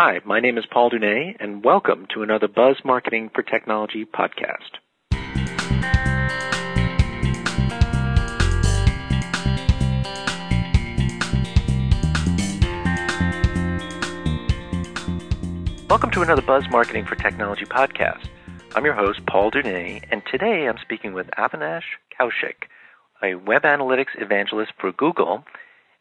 Hi, my name is Paul Dunay, and welcome to another Buzz Marketing for Technology podcast. Welcome to another Buzz Marketing for Technology podcast. I'm your host, Paul Dunay, and today I'm speaking with Avinash Kaushik, a web analytics evangelist for Google,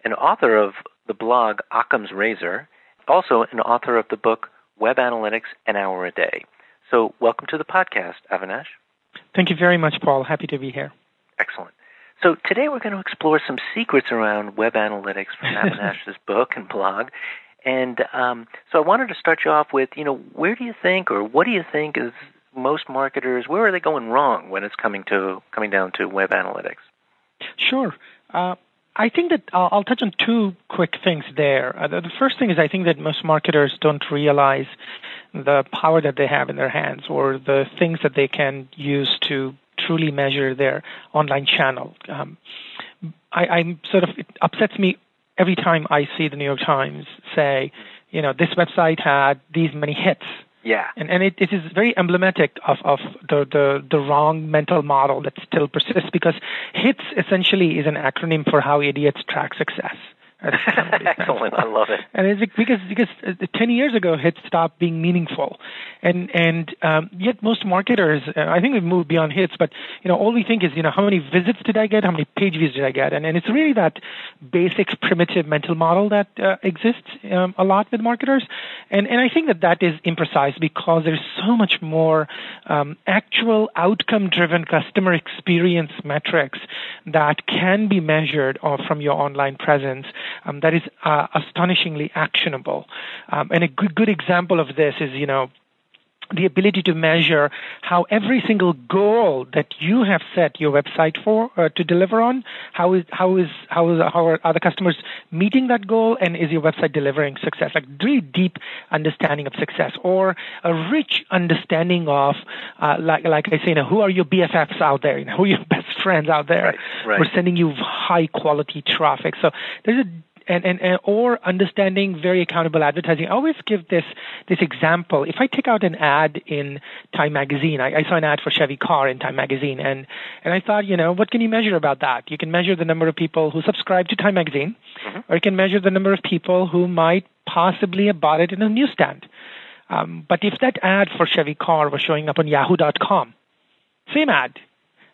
and author of the blog Occam's Razor, also an author of the book Web Analytics An Hour a Day. So, welcome to the podcast, Avinash. Thank you very much, Paul. Happy to be here. Excellent. So, today we're going to explore some secrets around web analytics from Avinash's book and blog. And um, so, I wanted to start you off with, you know, where do you think, or what do you think is most marketers, where are they going wrong when it's coming to coming down to web analytics? Sure. Uh, I think that uh, I'll touch on two quick things there. Uh, the, the, first thing is I think that most marketers don't realize the power that they have in their hands or the things that they can use to truly measure their online channel. Um, I, I'm sort of it upsets me every time I see the New York Times say, you know, this website had these many hits yeah. And and it, it is very emblematic of, of the, the, the wrong mental model that still persists because HITS essentially is an acronym for how idiots track success. Excellent, I love it. And it's because because uh, ten years ago, hit stopped being meaningful, and and um, yet most marketers, uh, I think we've moved beyond hits, but you know all we think is you know how many visits did I get, how many page views did I get, and and it's really that basic primitive mental model that uh, exists um, a lot with marketers, and and I think that that is imprecise because there's so much more um, actual outcome-driven customer experience metrics that can be measured uh, from your online presence um, that is uh, astonishingly actionable. Um, and a good, good example of this is, you know, the ability to measure how every single goal that you have set your website for uh, to deliver on how is how is how is how are the customers meeting that goal and is your website delivering success? Like really deep understanding of success or a rich understanding of uh, like like I say you know who are your BFFs out there? You know who are your best friends out there? Right, right. we're sending you high quality traffic. So there's a and, and, and, or understanding very accountable advertising. I always give this this example. If I take out an ad in Time Magazine, I, I, saw an ad for Chevy car in Time Magazine, and and I thought, you know, what can you measure about that? You can measure the number of people who subscribe to Time Magazine, mm-hmm. or you can measure the number of people who might possibly have bought it in a newsstand. Um, but if that ad for Chevy car was showing up on Yahoo.com, same ad,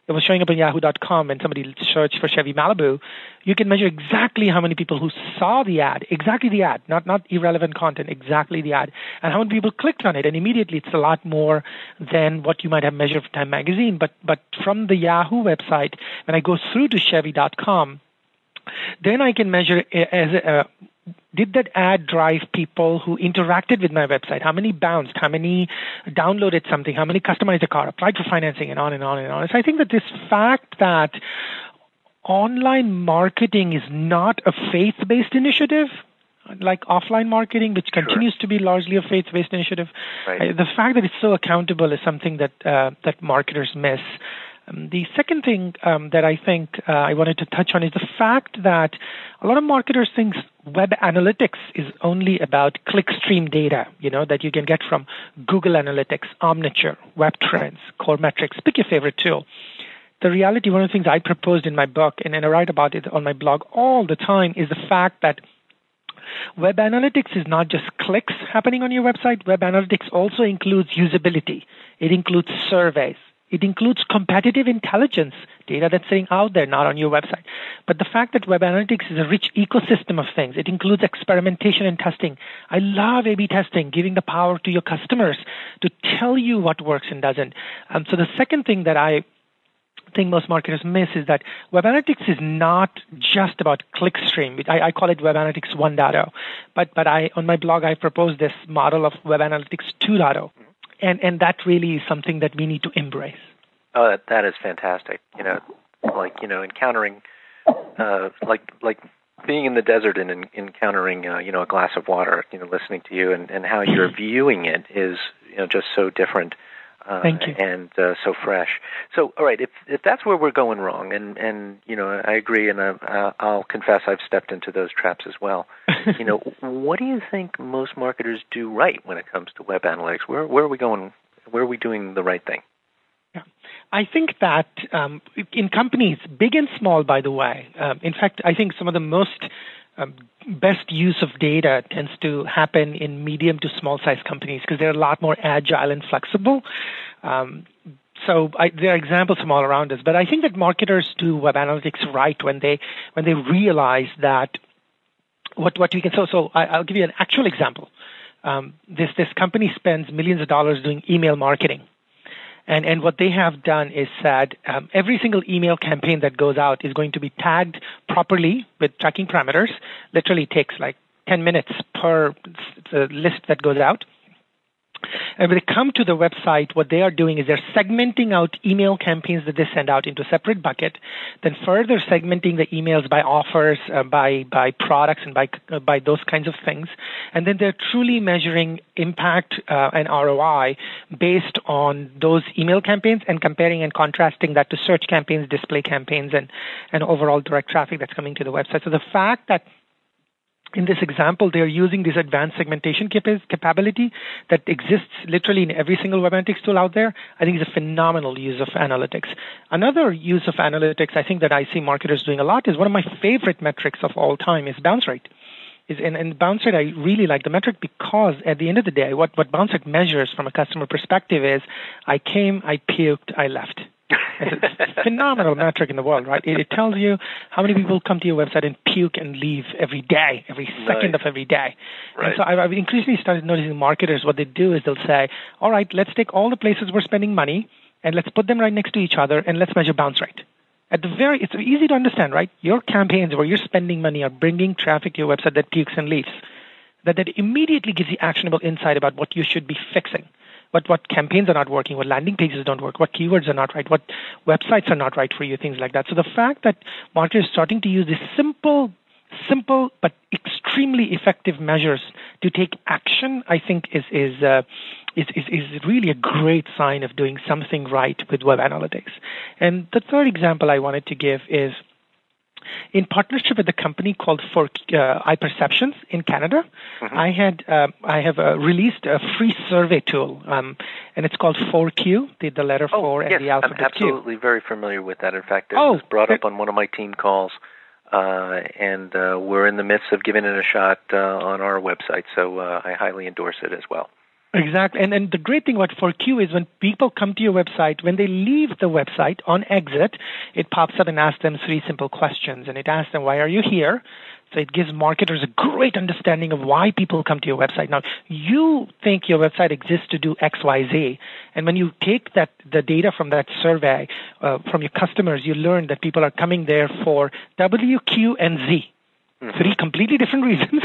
it was showing up on yahoo.com and somebody searched for Chevy Malibu, you can measure exactly how many people who saw the ad, exactly the ad, not, not irrelevant content, exactly the ad, and how many people clicked on it. And immediately it's a lot more than what you might have measured for Time Magazine. But, but from the Yahoo website, when I go through to Chevy.com, then I can measure as a, did that ad drive people who interacted with my website? How many bounced? How many downloaded something? How many customized a car, applied for financing, and on and on and on? So I think that this fact that online marketing is not a faith based initiative, like offline marketing, which continues sure. to be largely a faith-based initiative. Right. Uh, the fact that it's so accountable is something that uh, that marketers miss. Um, the second thing um, that I think uh, I wanted to touch on is the fact that a lot of marketers think web analytics is only about clickstream data, you know, that you can get from Google Analytics, Omniture, WebTrends, Core Metrics, pick your favorite tool. The reality, one of the things I proposed in my book, and, and I write about it on my blog all the time, is the fact that Web analytics is not just clicks happening on your website. Web analytics also includes usability. It includes surveys. It includes competitive intelligence, data that's sitting out there, not on your website. But the fact that web analytics is a rich ecosystem of things, it includes experimentation and testing. I love A B testing, giving the power to your customers to tell you what works and doesn't. Um, so the second thing that I think most marketers miss is that web analytics is not just about clickstream. I, I call it web analytics 1.0. But, but I, on my blog, I propose this model of web analytics 2.0 and and that really is something that we need to embrace. Oh, that, that is fantastic. You know, like you know, encountering, uh, like like being in the desert and in, encountering, uh, you know, a glass of water. You know, listening to you and and how you're viewing it is, you know, just so different Uh, Thank you. And uh, so fresh. So, all right, if if that's where we're going wrong, and and you know, I agree, and uh, I'll confess I've stepped into those traps as well. you know, what do you think most marketers do right when it comes to web analytics? Where where are we going? Where are we doing the right thing? Yeah. I think that um, in companies, big and small, by the way, um, in fact, I think some of the most um, best use of data tends to happen in medium to small size companies because they're a lot more agile and flexible. Um, so I, there are examples from all around us, but I think that marketers do web analytics right when they when they realize that what what we can. So so I, will give you an actual example. Um, this this company spends millions of dollars doing email marketing and, and what they have done is said um, every single email campaign that goes out is going to be tagged properly with tracking parameters. Literally takes like 10 minutes per list that goes out. And when they come to the website, what they are doing is they're segmenting out email campaigns that they send out into a separate bucket, then further segmenting the emails by offers, uh, by by products, and by uh, by those kinds of things. And then they're truly measuring impact uh, and ROI based on those email campaigns and comparing and contrasting that to search campaigns, display campaigns, and and overall direct traffic that's coming to the website. So the fact that in this example, they are using this advanced segmentation capability that exists literally in every single web analytics tool out there. I think is a phenomenal use of analytics. Another use of analytics I think that I see marketers doing a lot is one of my favorite metrics of all time is bounce rate. Is and, and bounce rate I really like the metric because at the end of the day, what, what bounce rate measures from a customer perspective is I came, I puked, I left. It's a phenomenal metric in the world, right? It, it, tells you how many people come to your website and puke and leave every day, every second of every day. Right. And so I've, I've increasingly started noticing marketers, what they do is they'll say, all right, let's take all the places we're spending money and let's put them right next to each other and let's measure bounce rate. At the very, it's easy to understand, right? Your campaigns where you're spending money are bringing traffic to your website that pukes and leaves. That that immediately gives you actionable insight about what you should be fixing what what campaigns are not working, what landing pages don't work, what keywords are not right, what websites are not right for you, things like that. So the fact that marketers are starting to use these simple simple but extremely effective measures to take action, I think is is, uh, is, is is really a great sign of doing something right with web analytics. And the third example I wanted to give is in partnership with a company called For uh, iPerceptions in Canada. Mm-hmm. I had uh, I have uh, released a free survey tool, um, and it's called 4Q, the, the letter oh, 4 yes, and the alphabet I'm absolutely Q. very familiar with that. In fact, it oh, was brought up on one of my team calls. Uh, and uh, we're in the midst of giving it a shot uh, on our website, so uh, I highly endorse it as well. Exactly. And, and the great thing about 4Q is when people come to your website, when they leave the website on exit, it pops up and asks them three simple questions. And it asks them, why are you here? So it gives marketers a great understanding of why people come to your website. Now, you think your website exists to do X, Y, Z. And when you take that, the data from that survey, uh, from your customers, you learn that people are coming there for W, Q, and Z. Mm-hmm. Three completely different reasons,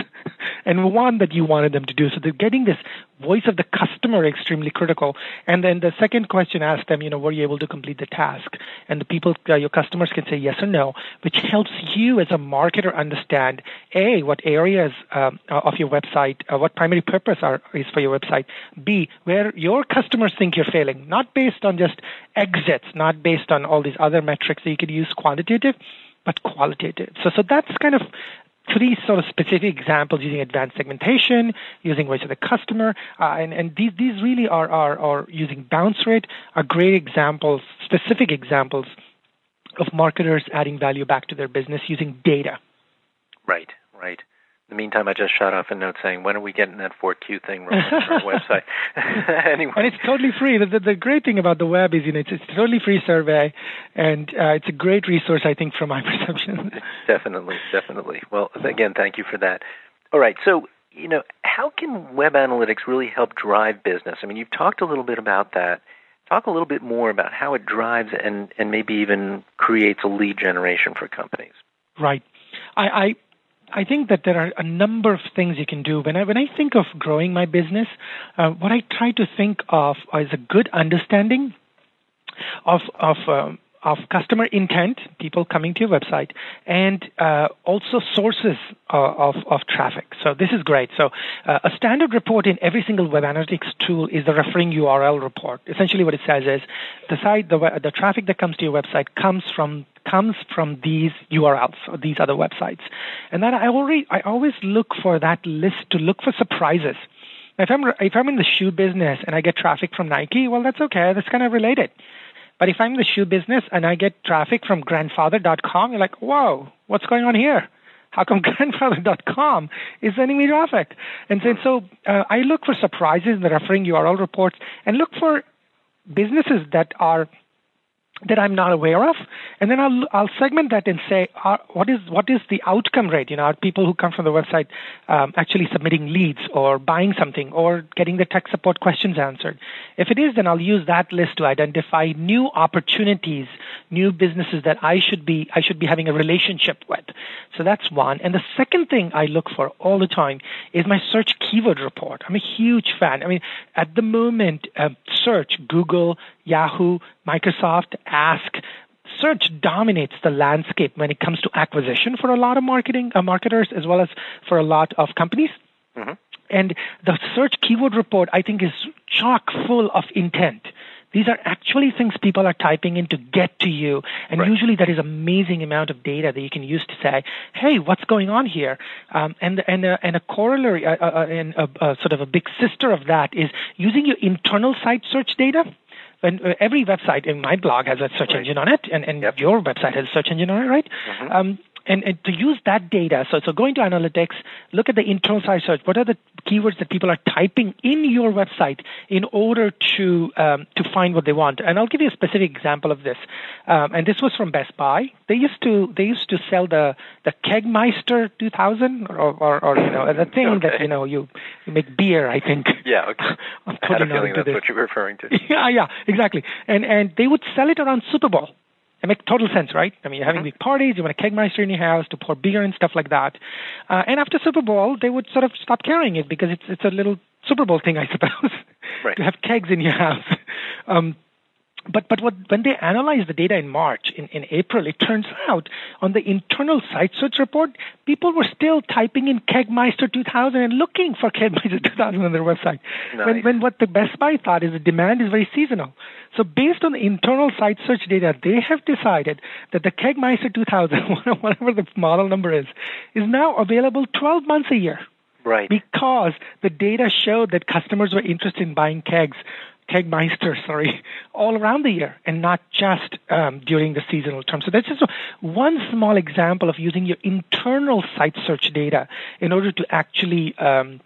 and one that you wanted them to do. So they're getting this voice of the customer extremely critical. And then the second question asked them, you know, were you able to complete the task? And the people, uh, your customers can say yes or no, which helps you as a marketer understand a what areas um, of your website, uh, what primary purpose are, is for your website. B where your customers think you're failing, not based on just exits, not based on all these other metrics that you could use quantitative but qualitative. So, so that's kind of three sort of specific examples using advanced segmentation, using voice of the customer, uh, and, and these, these really are, are, are using bounce rate are great examples, specific examples of marketers adding value back to their business using data. Right, right. In the meantime, I just shot off a note saying, when are we getting that 4Q thing running on our website? anyway. And it's totally free. The, the, the, great thing about the web is, you know, it's, it's a totally free survey, and uh, it's a great resource, I think, from my perception. definitely, definitely. Well, again, thank you for that. All right, so, you know, how can web analytics really help drive business? I mean, you've talked a little bit about that. Talk a little bit more about how it drives and, and maybe even creates a lead generation for companies. Right. I, I I think that there are a number of things you can do. When I when I think of growing my business, uh, what I try to think of is a good understanding of of um, of customer intent, people coming to your website, and uh, also sources uh, of, of traffic. So this is great. So uh, a standard report in every single web analytics tool is the referring URL report. Essentially, what it says is the site, the, the traffic that comes to your website comes from comes from these URLs or these other websites, and then I already I always look for that list to look for surprises. If I'm if I'm in the shoe business and I get traffic from Nike, well, that's okay. That's kind of related. But if I'm the shoe business and I get traffic from grandfather.com, you're like, whoa, what's going on here? How come grandfather.com is sending me traffic? And so, so uh, I look for surprises in the referring URL reports and look for businesses that are that I'm not aware of, and then I'll I'll segment that and say uh, what is what is the outcome rate? You know, are people who come from the website um, actually submitting leads or buying something or getting the tech support questions answered? If it is, then I'll use that list to identify new opportunities, new businesses that I should be I should be having a relationship with. So that's one. And the second thing I look for all the time is my search keyword report. I'm a huge fan. I mean, at the moment, uh, search Google, Yahoo, Microsoft, Ask. Search dominates the landscape when it comes to acquisition for a lot of marketing uh, marketers as well as for a lot of companies. Mm-hmm. And the search keyword report, I think, is chock full of intent. These are actually things people are typing in to get to you. And right. usually there is amazing amount of data that you can use to say, hey, what's going on here? Um, and, and, uh, and a corollary, uh, uh, and a, a sort of a big sister of that is using your internal site search data when uh, every website in my blog has a search right. engine on it, and, and yep. your website has a search engine on it, right? Mm-hmm. Um, and, and, to use that data, so, so going to analytics, look at the internal site search. What are the keywords that people are typing in your website in order to um, to find what they want? And I'll give you a specific example of this. Um, and this was from Best Buy. They used to they used to sell the the Kegmeister 2000, or, or, or you know the thing okay. that you know you, you make beer. I think. Yeah. Okay. I had a feeling that's this. what you're referring to. yeah. Yeah. Exactly. And and they would sell it around Super Bowl. It makes total sense, right? I mean, you're having mm-hmm. big parties, you want a kegmeister in your house to pour beer and stuff like that. Uh, and after Super Bowl, they would sort of stop carrying it because it's it's a little Super Bowl thing, I suppose, right. to have kegs in your house. Um, but but what, when they analyzed the data in March, in, in April, it turns out on the internal site search report, people were still typing in Kegmeister 2000 and looking for Kegmeister 2000 on their website. Nice. When, when what the Best Buy thought is the demand is very seasonal. So based on the internal site search data, they have decided that the Kegmeister 2000, whatever the model number is, is now available 12 months a year. Right. Because the data showed that customers were interested in buying kegs Kegmeister, sorry, all around the year and not just um, during the seasonal term. So that's just one small example of using your internal site search data in order to actually um,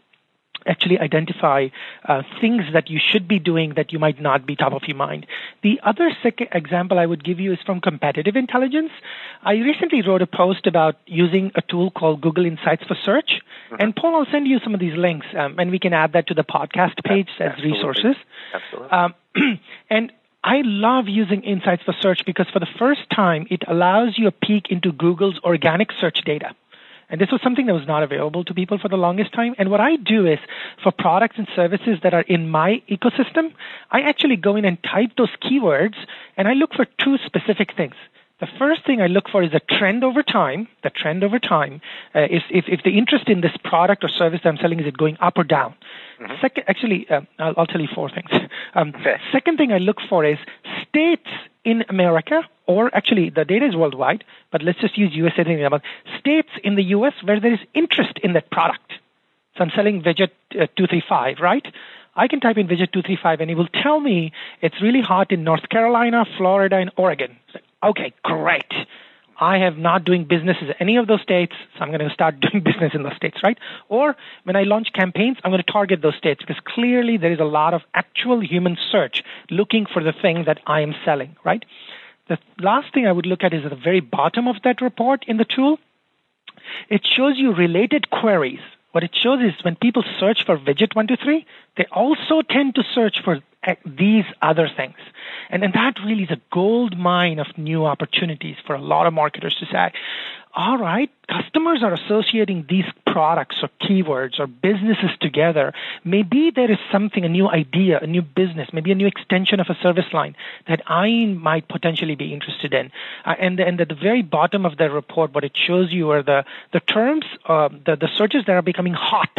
actually identify uh, things that you should be doing that you might not be top of your mind. The other second example I would give you is from competitive intelligence. I recently wrote a post about using a tool called Google Insights for Search. Mm-hmm. And Paul, I'll send you some of these links, um, and we can add that to the podcast page as Absolutely. resources. Absolutely. Um, and I love using Insights for Search because for the first time, it allows you a peek into Google's organic search data. And this was something that was not available to people for the longest time. And what I do is for products and services that are in my ecosystem, I actually go in and type those keywords and I look for two specific things. The first thing I look for is a trend over time. The trend over time uh, is if, if the interest in this product or service that I'm selling is it going up or down. Mm-hmm. Second, actually, uh, I'll, I'll, tell you four things. Um, okay. Second thing I look for is states in America, or actually the data is worldwide, but let's just use US as an example. States in the US where there is interest in that product. So I'm selling widget uh, 235, right? I can type in widget 235 and it will tell me it's really hot in North Carolina, Florida, and Oregon. Okay, great. I have not doing business in any of those states, so I'm going to start doing business in those states, right? Or when I launch campaigns, I'm going to target those states because clearly there is a lot of actual human search looking for the thing that I am selling, right? The last thing I would look at is at the very bottom of that report in the tool. It shows you related queries. What it shows is when people search for widget 123, they also tend to search for these other things. And, and that really is a gold mine of new opportunities for a lot of marketers to say, all right, customers are associating these products or keywords or businesses together. Maybe there is something, a new idea, a new business, maybe a new extension of a service line that I might potentially be interested in. Uh, and, and at the very bottom of the report, what it shows you are the, the terms, uh, the, the searches that are becoming hot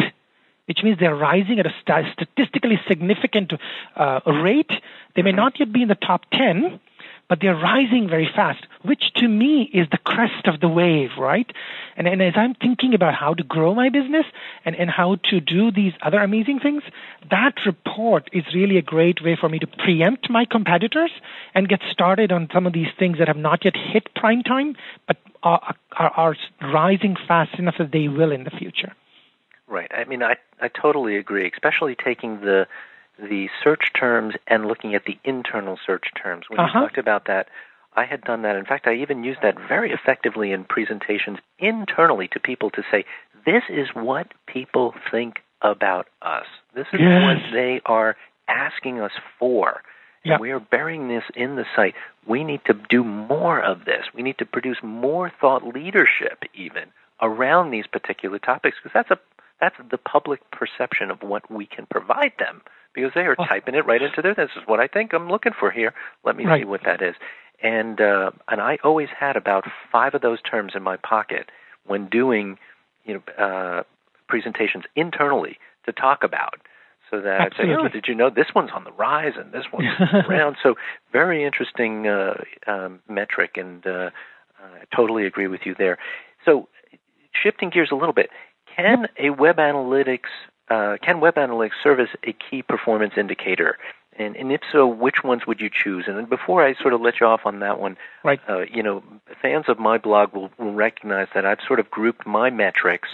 which means they're rising at a statistically significant uh, rate. They may not yet be in the top 10, but they're rising very fast, which to me is the crest of the wave, right? And, and as I'm thinking about how to grow my business and, and how to do these other amazing things, that report is really a great way for me to preempt my competitors and get started on some of these things that have not yet hit prime time, but are, are, are rising fast enough that they will in the future. Right. I mean, I I totally agree, especially taking the the search terms and looking at the internal search terms. When uh-huh. you talked about that, I had done that. In fact, I even used that very effectively in presentations internally to people to say, this is what people think about us. This is yes. what they are asking us for. Yep. And we are burying this in the site. We need to do more of this. We need to produce more thought leadership, even around these particular topics, because that's a that's the public perception of what we can provide them because they are oh. typing it right into there. This is what I think I'm looking for here. Let me right. see what that is. And uh, and I always had about five of those terms in my pocket when doing you know uh, presentations internally to talk about. So that Absolutely. I'd say, oh, did you know this one's on the rise and this one's around? So very interesting uh, um, metric, and uh, I totally agree with you there. So shifting gears a little bit, can a web analytics uh, can web analytics serve as a key performance indicator? And, and if so, which ones would you choose? And before I sort of let you off on that one, right. uh, you know, fans of my blog will, will recognize that I've sort of grouped my metrics,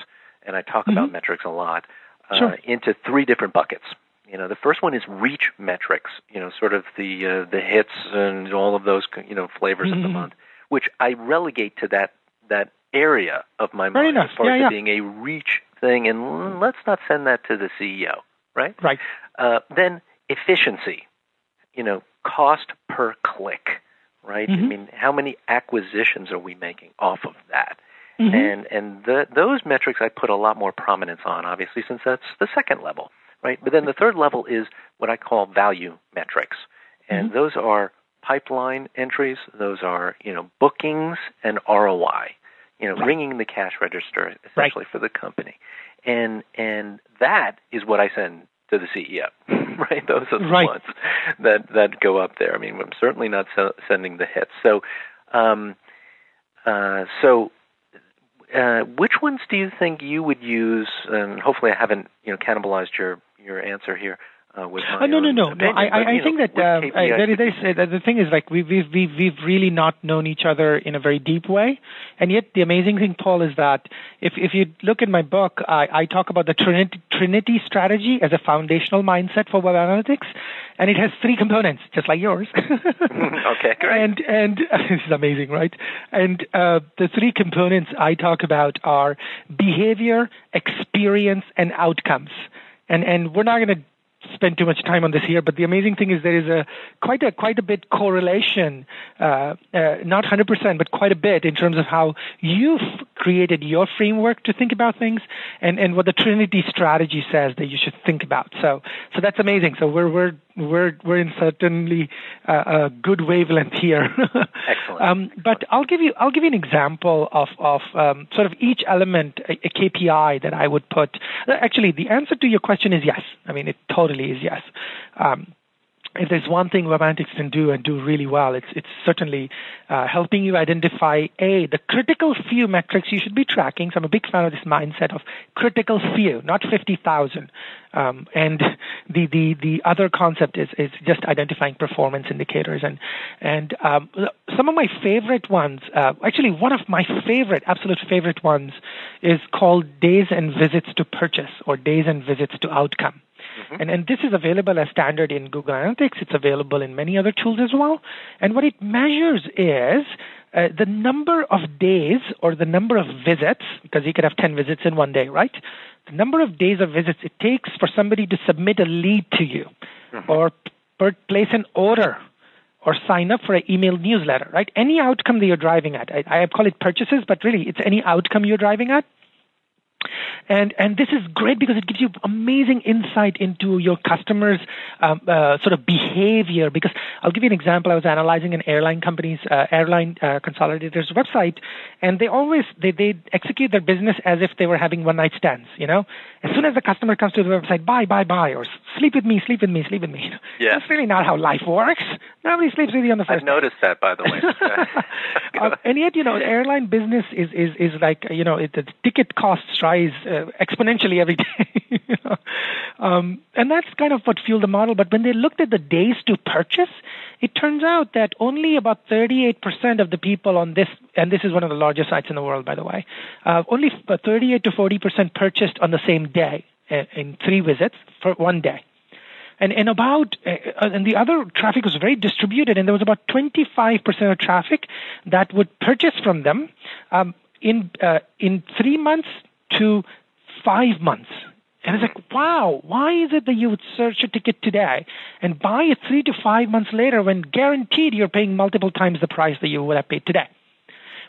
and I talk mm-hmm. about metrics a lot, uh, sure. into three different buckets. You know, the first one is reach metrics. You know, sort of the uh, the hits and all of those you know flavors mm-hmm. of the month, which I relegate to that that area of my mind as far yeah, as yeah. being a reach thing, and let's not send that to the CEO, right? Right. Uh, then efficiency, you know, cost per click, right? Mm-hmm. I mean, how many acquisitions are we making off of that? Mm-hmm. And and the, those metrics I put a lot more prominence on, obviously, since that's the second level, right? But then the third level is what I call value metrics, and Mm-hmm. those are pipeline entries, those are you know bookings and ROI you know, right. ringing the cash register essentially right. for the company, and and that is what I send to the CEO. right, those are the right. ones that that go up there. I mean, I'm certainly not so, sending the hits. So, um, uh, so. Uh, which ones do you think you would use? And hopefully, I haven't you know cannibalized your your answer here uh, with my oh, no, no, no, opinion, no. I, but, I, I think know, that uh, I, there, there's, uh, the thing is like we've, we've we've we've really not known each other in a very deep way, and yet the amazing thing, Paul, is that if if you look at my book, I, I talk about the Trinity, Trinity strategy as a foundational mindset for web analytics, and it has three components, just like yours. okay, great. And and uh, this is amazing, right? And uh, the three components I talk about are behavior, experience, and outcomes. And and we're not going to spend too much time on this here, but the amazing thing is there is a quite a quite a bit correlation, uh, uh, not 100%, but quite a bit in terms of how you've created your framework to think about things, and, and what the Trinity strategy says that you should think about. So so that's amazing. So we're we're we're we're in certainly uh, a good wavelength here. Excellent. Um, but I'll give you I'll give you an example of of um, sort of each element a, a, KPI that I would put. Actually, the answer to your question is yes. I mean, it totally is yes. Um, if there's one thing web analytics can do and do really well, it's it's certainly uh, helping you identify a the critical few metrics you should be tracking. So I'm a big fan of this mindset of critical few, not fifty thousand. Um, and the, the the other concept is is just identifying performance indicators and and um, some of my favorite ones. Uh, actually, one of my favorite, absolute favorite ones, is called days and visits to purchase or days and visits to outcome. Mm-hmm. And, and this is available as standard in Google Analytics. It's available in many other tools as well. And what it measures is uh, the number of days or the number of visits, because you could have 10 visits in one day, right? The number of days or visits it takes for somebody to submit a lead to you mm-hmm. or per- place an order or sign up for an email newsletter, right? Any outcome that you're driving at. I, I call it purchases, but really it's any outcome you're driving at. And, and this is great because it gives you amazing insight into your customers' um, uh, sort of behavior. Because I'll give you an example. I was analyzing an airline company's uh, airline uh, consolidator's website, and they always they they execute their business as if they were having one night stands. You know, as soon as the customer comes to the website, buy, buy, buy, or sleep with me, sleep with me, sleep with me. Yeah. That's really not how life works. Nobody sleeps with you on the first. I've noticed that, by the way. uh, and yet, you know, airline business is is is like you know, it, the ticket costs rise uh, exponentially every day. you know? um, and that's kind of what fueled the model. But when they looked at the days to purchase, it turns out that only about 38% of the people on this, and this is one of the largest sites in the world, by the way, uh, only 38 to 40% purchased on the same day in three visits for one day and and about uh, and the other traffic was very distributed and there was about 25% of traffic that would purchase from them um, in uh, in 3 months to five months. And it's like, wow, why is it that you would search a ticket today and buy it three to five months later when guaranteed you're paying multiple times the price that you would have paid today?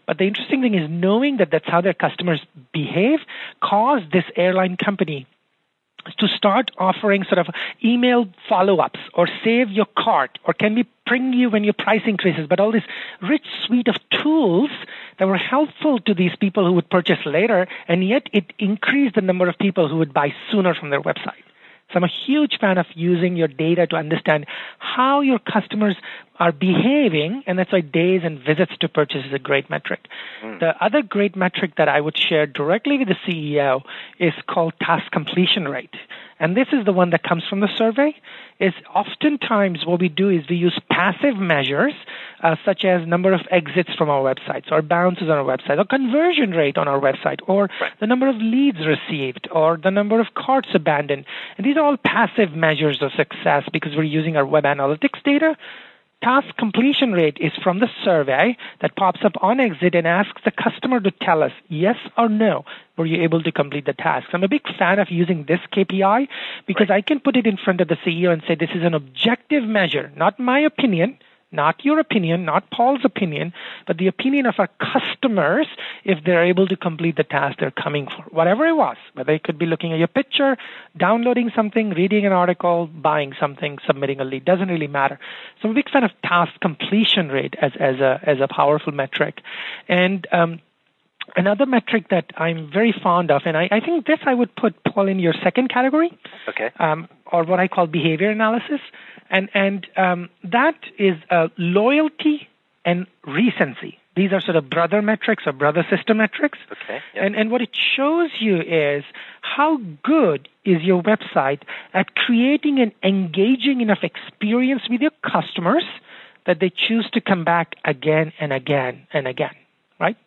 But the interesting thing is knowing that that's how their customers behave caused this airline company to start offering sort of email follow-ups or save your cart or can we bring you when your price increases but all this rich suite of tools that were helpful to these people who would purchase later and yet it increased the number of people who would buy sooner from their website so I'm a huge fan of using your data to understand how your customers are behaving, and that's why days and visits to purchase is a great metric. Mm. The other great metric that I would share directly with the CEO is called task completion rate. And this is the one that comes from the survey. Is oftentimes what we do is we use passive measures uh, such as number of exits from our websites or bounces on our website or conversion rate on our website or right. the number of leads received or the number of carts abandoned. And these are all passive measures of success because we're using our web analytics data task completion rate is from the survey that pops up on exit and asks the customer to tell us yes or no were you able to complete the task. I'm a big fan of using this KPI because right. I can put it in front of the CEO and say this is an objective measure, not my opinion not your opinion, not Paul's opinion, but the opinion of our customers if they're able to complete the task they're coming for, whatever it was. Whether it could be looking at your picture, downloading something, reading an article, buying something, submitting a lead, doesn't really matter. So I'm a big fan of task completion rate as, as, a, as a powerful metric. And um, Another metric that I'm very fond of, and I, I, think this I would put Paul in your second category, okay, um, or what I call behavior analysis, and and um, that is uh, loyalty and recency. These are sort of brother metrics or brother sister metrics. Okay. Yep. And and what it shows you is how good is your website at creating an engaging enough experience with your customers that they choose to come back again and again and again, right?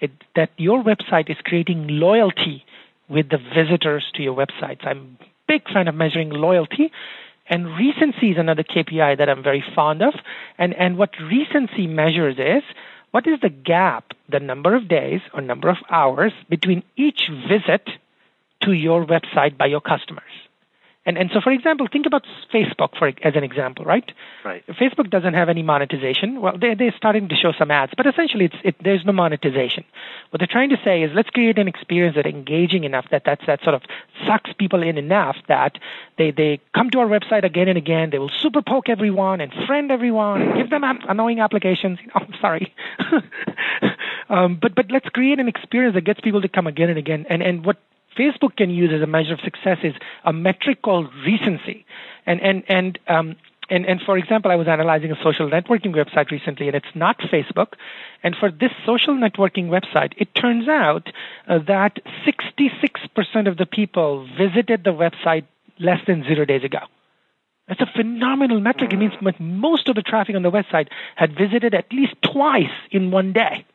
It, that your website is creating loyalty with the visitors to your websites. I'm a big fan of measuring loyalty and recency is another KPI that I'm very fond of. And, and what recency measures is what is the gap, the number of days or number of hours between each visit to your website by your customers. And, and so, for example, think about Facebook for, as an example, right? Right. Facebook doesn't have any monetization. Well, they, they're starting to show some ads, but essentially it's, it, there's no monetization. What they're trying to say is let's create an experience that's engaging enough that that's, that sort of sucks people in enough that they, they come to our website again and again. They will super poke everyone and friend everyone and give them annoying applications. You know, sorry. um, but, but let's create an experience that gets people to come again and again. And, and what Facebook can use as a measure of success is a metric called recency. And, and, and, um, and, and for example, I was analyzing a social networking website recently, and it's not Facebook. And for this social networking website, it turns out uh, that 66% of the people visited the website less than zero days ago. That's a phenomenal metric. It means most of the traffic on the website had visited at least twice in one day.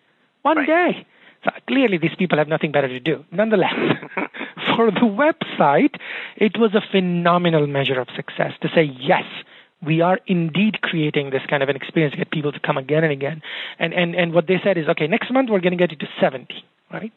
One right. day. So clearly, these people have nothing better to do. Nonetheless, for the website, it was a phenomenal measure of success to say, yes, we are indeed creating this kind of an experience to get people to come again and again. And, and, and what they said is, okay, next month we're going to get it to 70, right?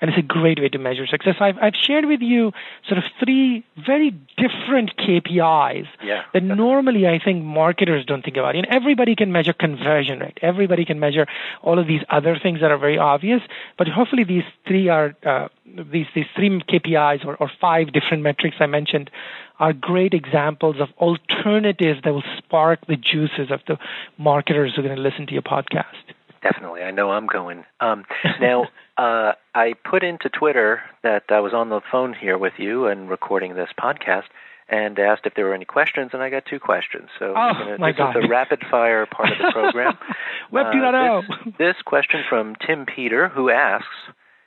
And it's a great way to measure success. I've, I've shared with you sort of three very different KPIs yeah, that normally I think marketers don't think about. You know, everybody can measure conversion rate. Everybody can measure all of these other things that are very obvious, but hopefully these three are uh, these these three KPIs or, or five different metrics I mentioned are great examples of alternatives that will spark the juices of the marketers who are going to listen to your podcast. Definitely, I know I'm going. Um, now, uh, I put into Twitter that I was on the phone here with you and recording this podcast, and asked if there were any questions, and I got two questions. So oh, gonna, my this God. is the rapid fire part of the program. Web uh, 2.0. this, this question from Tim Peter, who asks,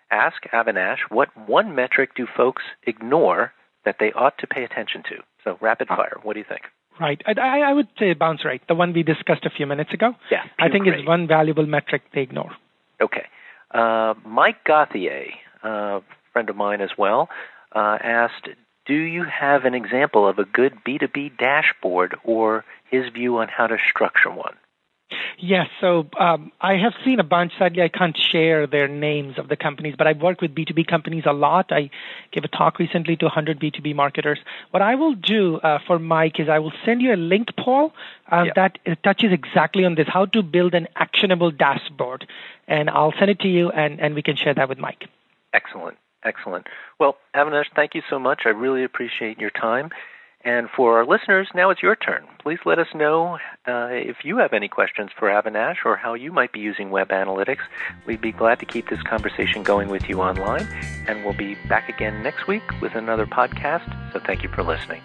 "Ask Avinash what one metric do folks ignore that they ought to pay attention to?" So rapid fire. What do you think? Right. I, I would say bounce rate, the one we discussed a few minutes ago. Yeah. I think great. it's one valuable metric they ignore. Okay. Uh, Mike Gauthier, a friend of mine as well, uh, asked, "Do you have an example of a good B2B dashboard or his view on how to structure one?" Yes, so um, I have seen a bunch. Sadly, I can't share their names of the companies, but I've worked with B2B companies a lot. I gave a talk recently to 100 B2B marketers. What I will do uh, for Mike is I will send you a link, Paul, uh, Yeah. that uh, touches exactly on this how to build an actionable dashboard. And I'll send it to you, and, and we can share that with Mike. Excellent, excellent. Well, Avinash, thank you so much. I really appreciate your time. And for our listeners, now it's your turn. Please let us know uh, if you have any questions for Avinash or how you might be using web analytics. We'd be glad to keep this conversation going with you online. And we'll be back again next week with another podcast. So thank you for listening.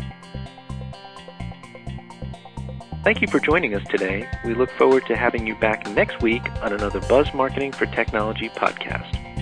Thank you for joining us today. We look forward to having you back next week on another Buzz Marketing for Technology podcast.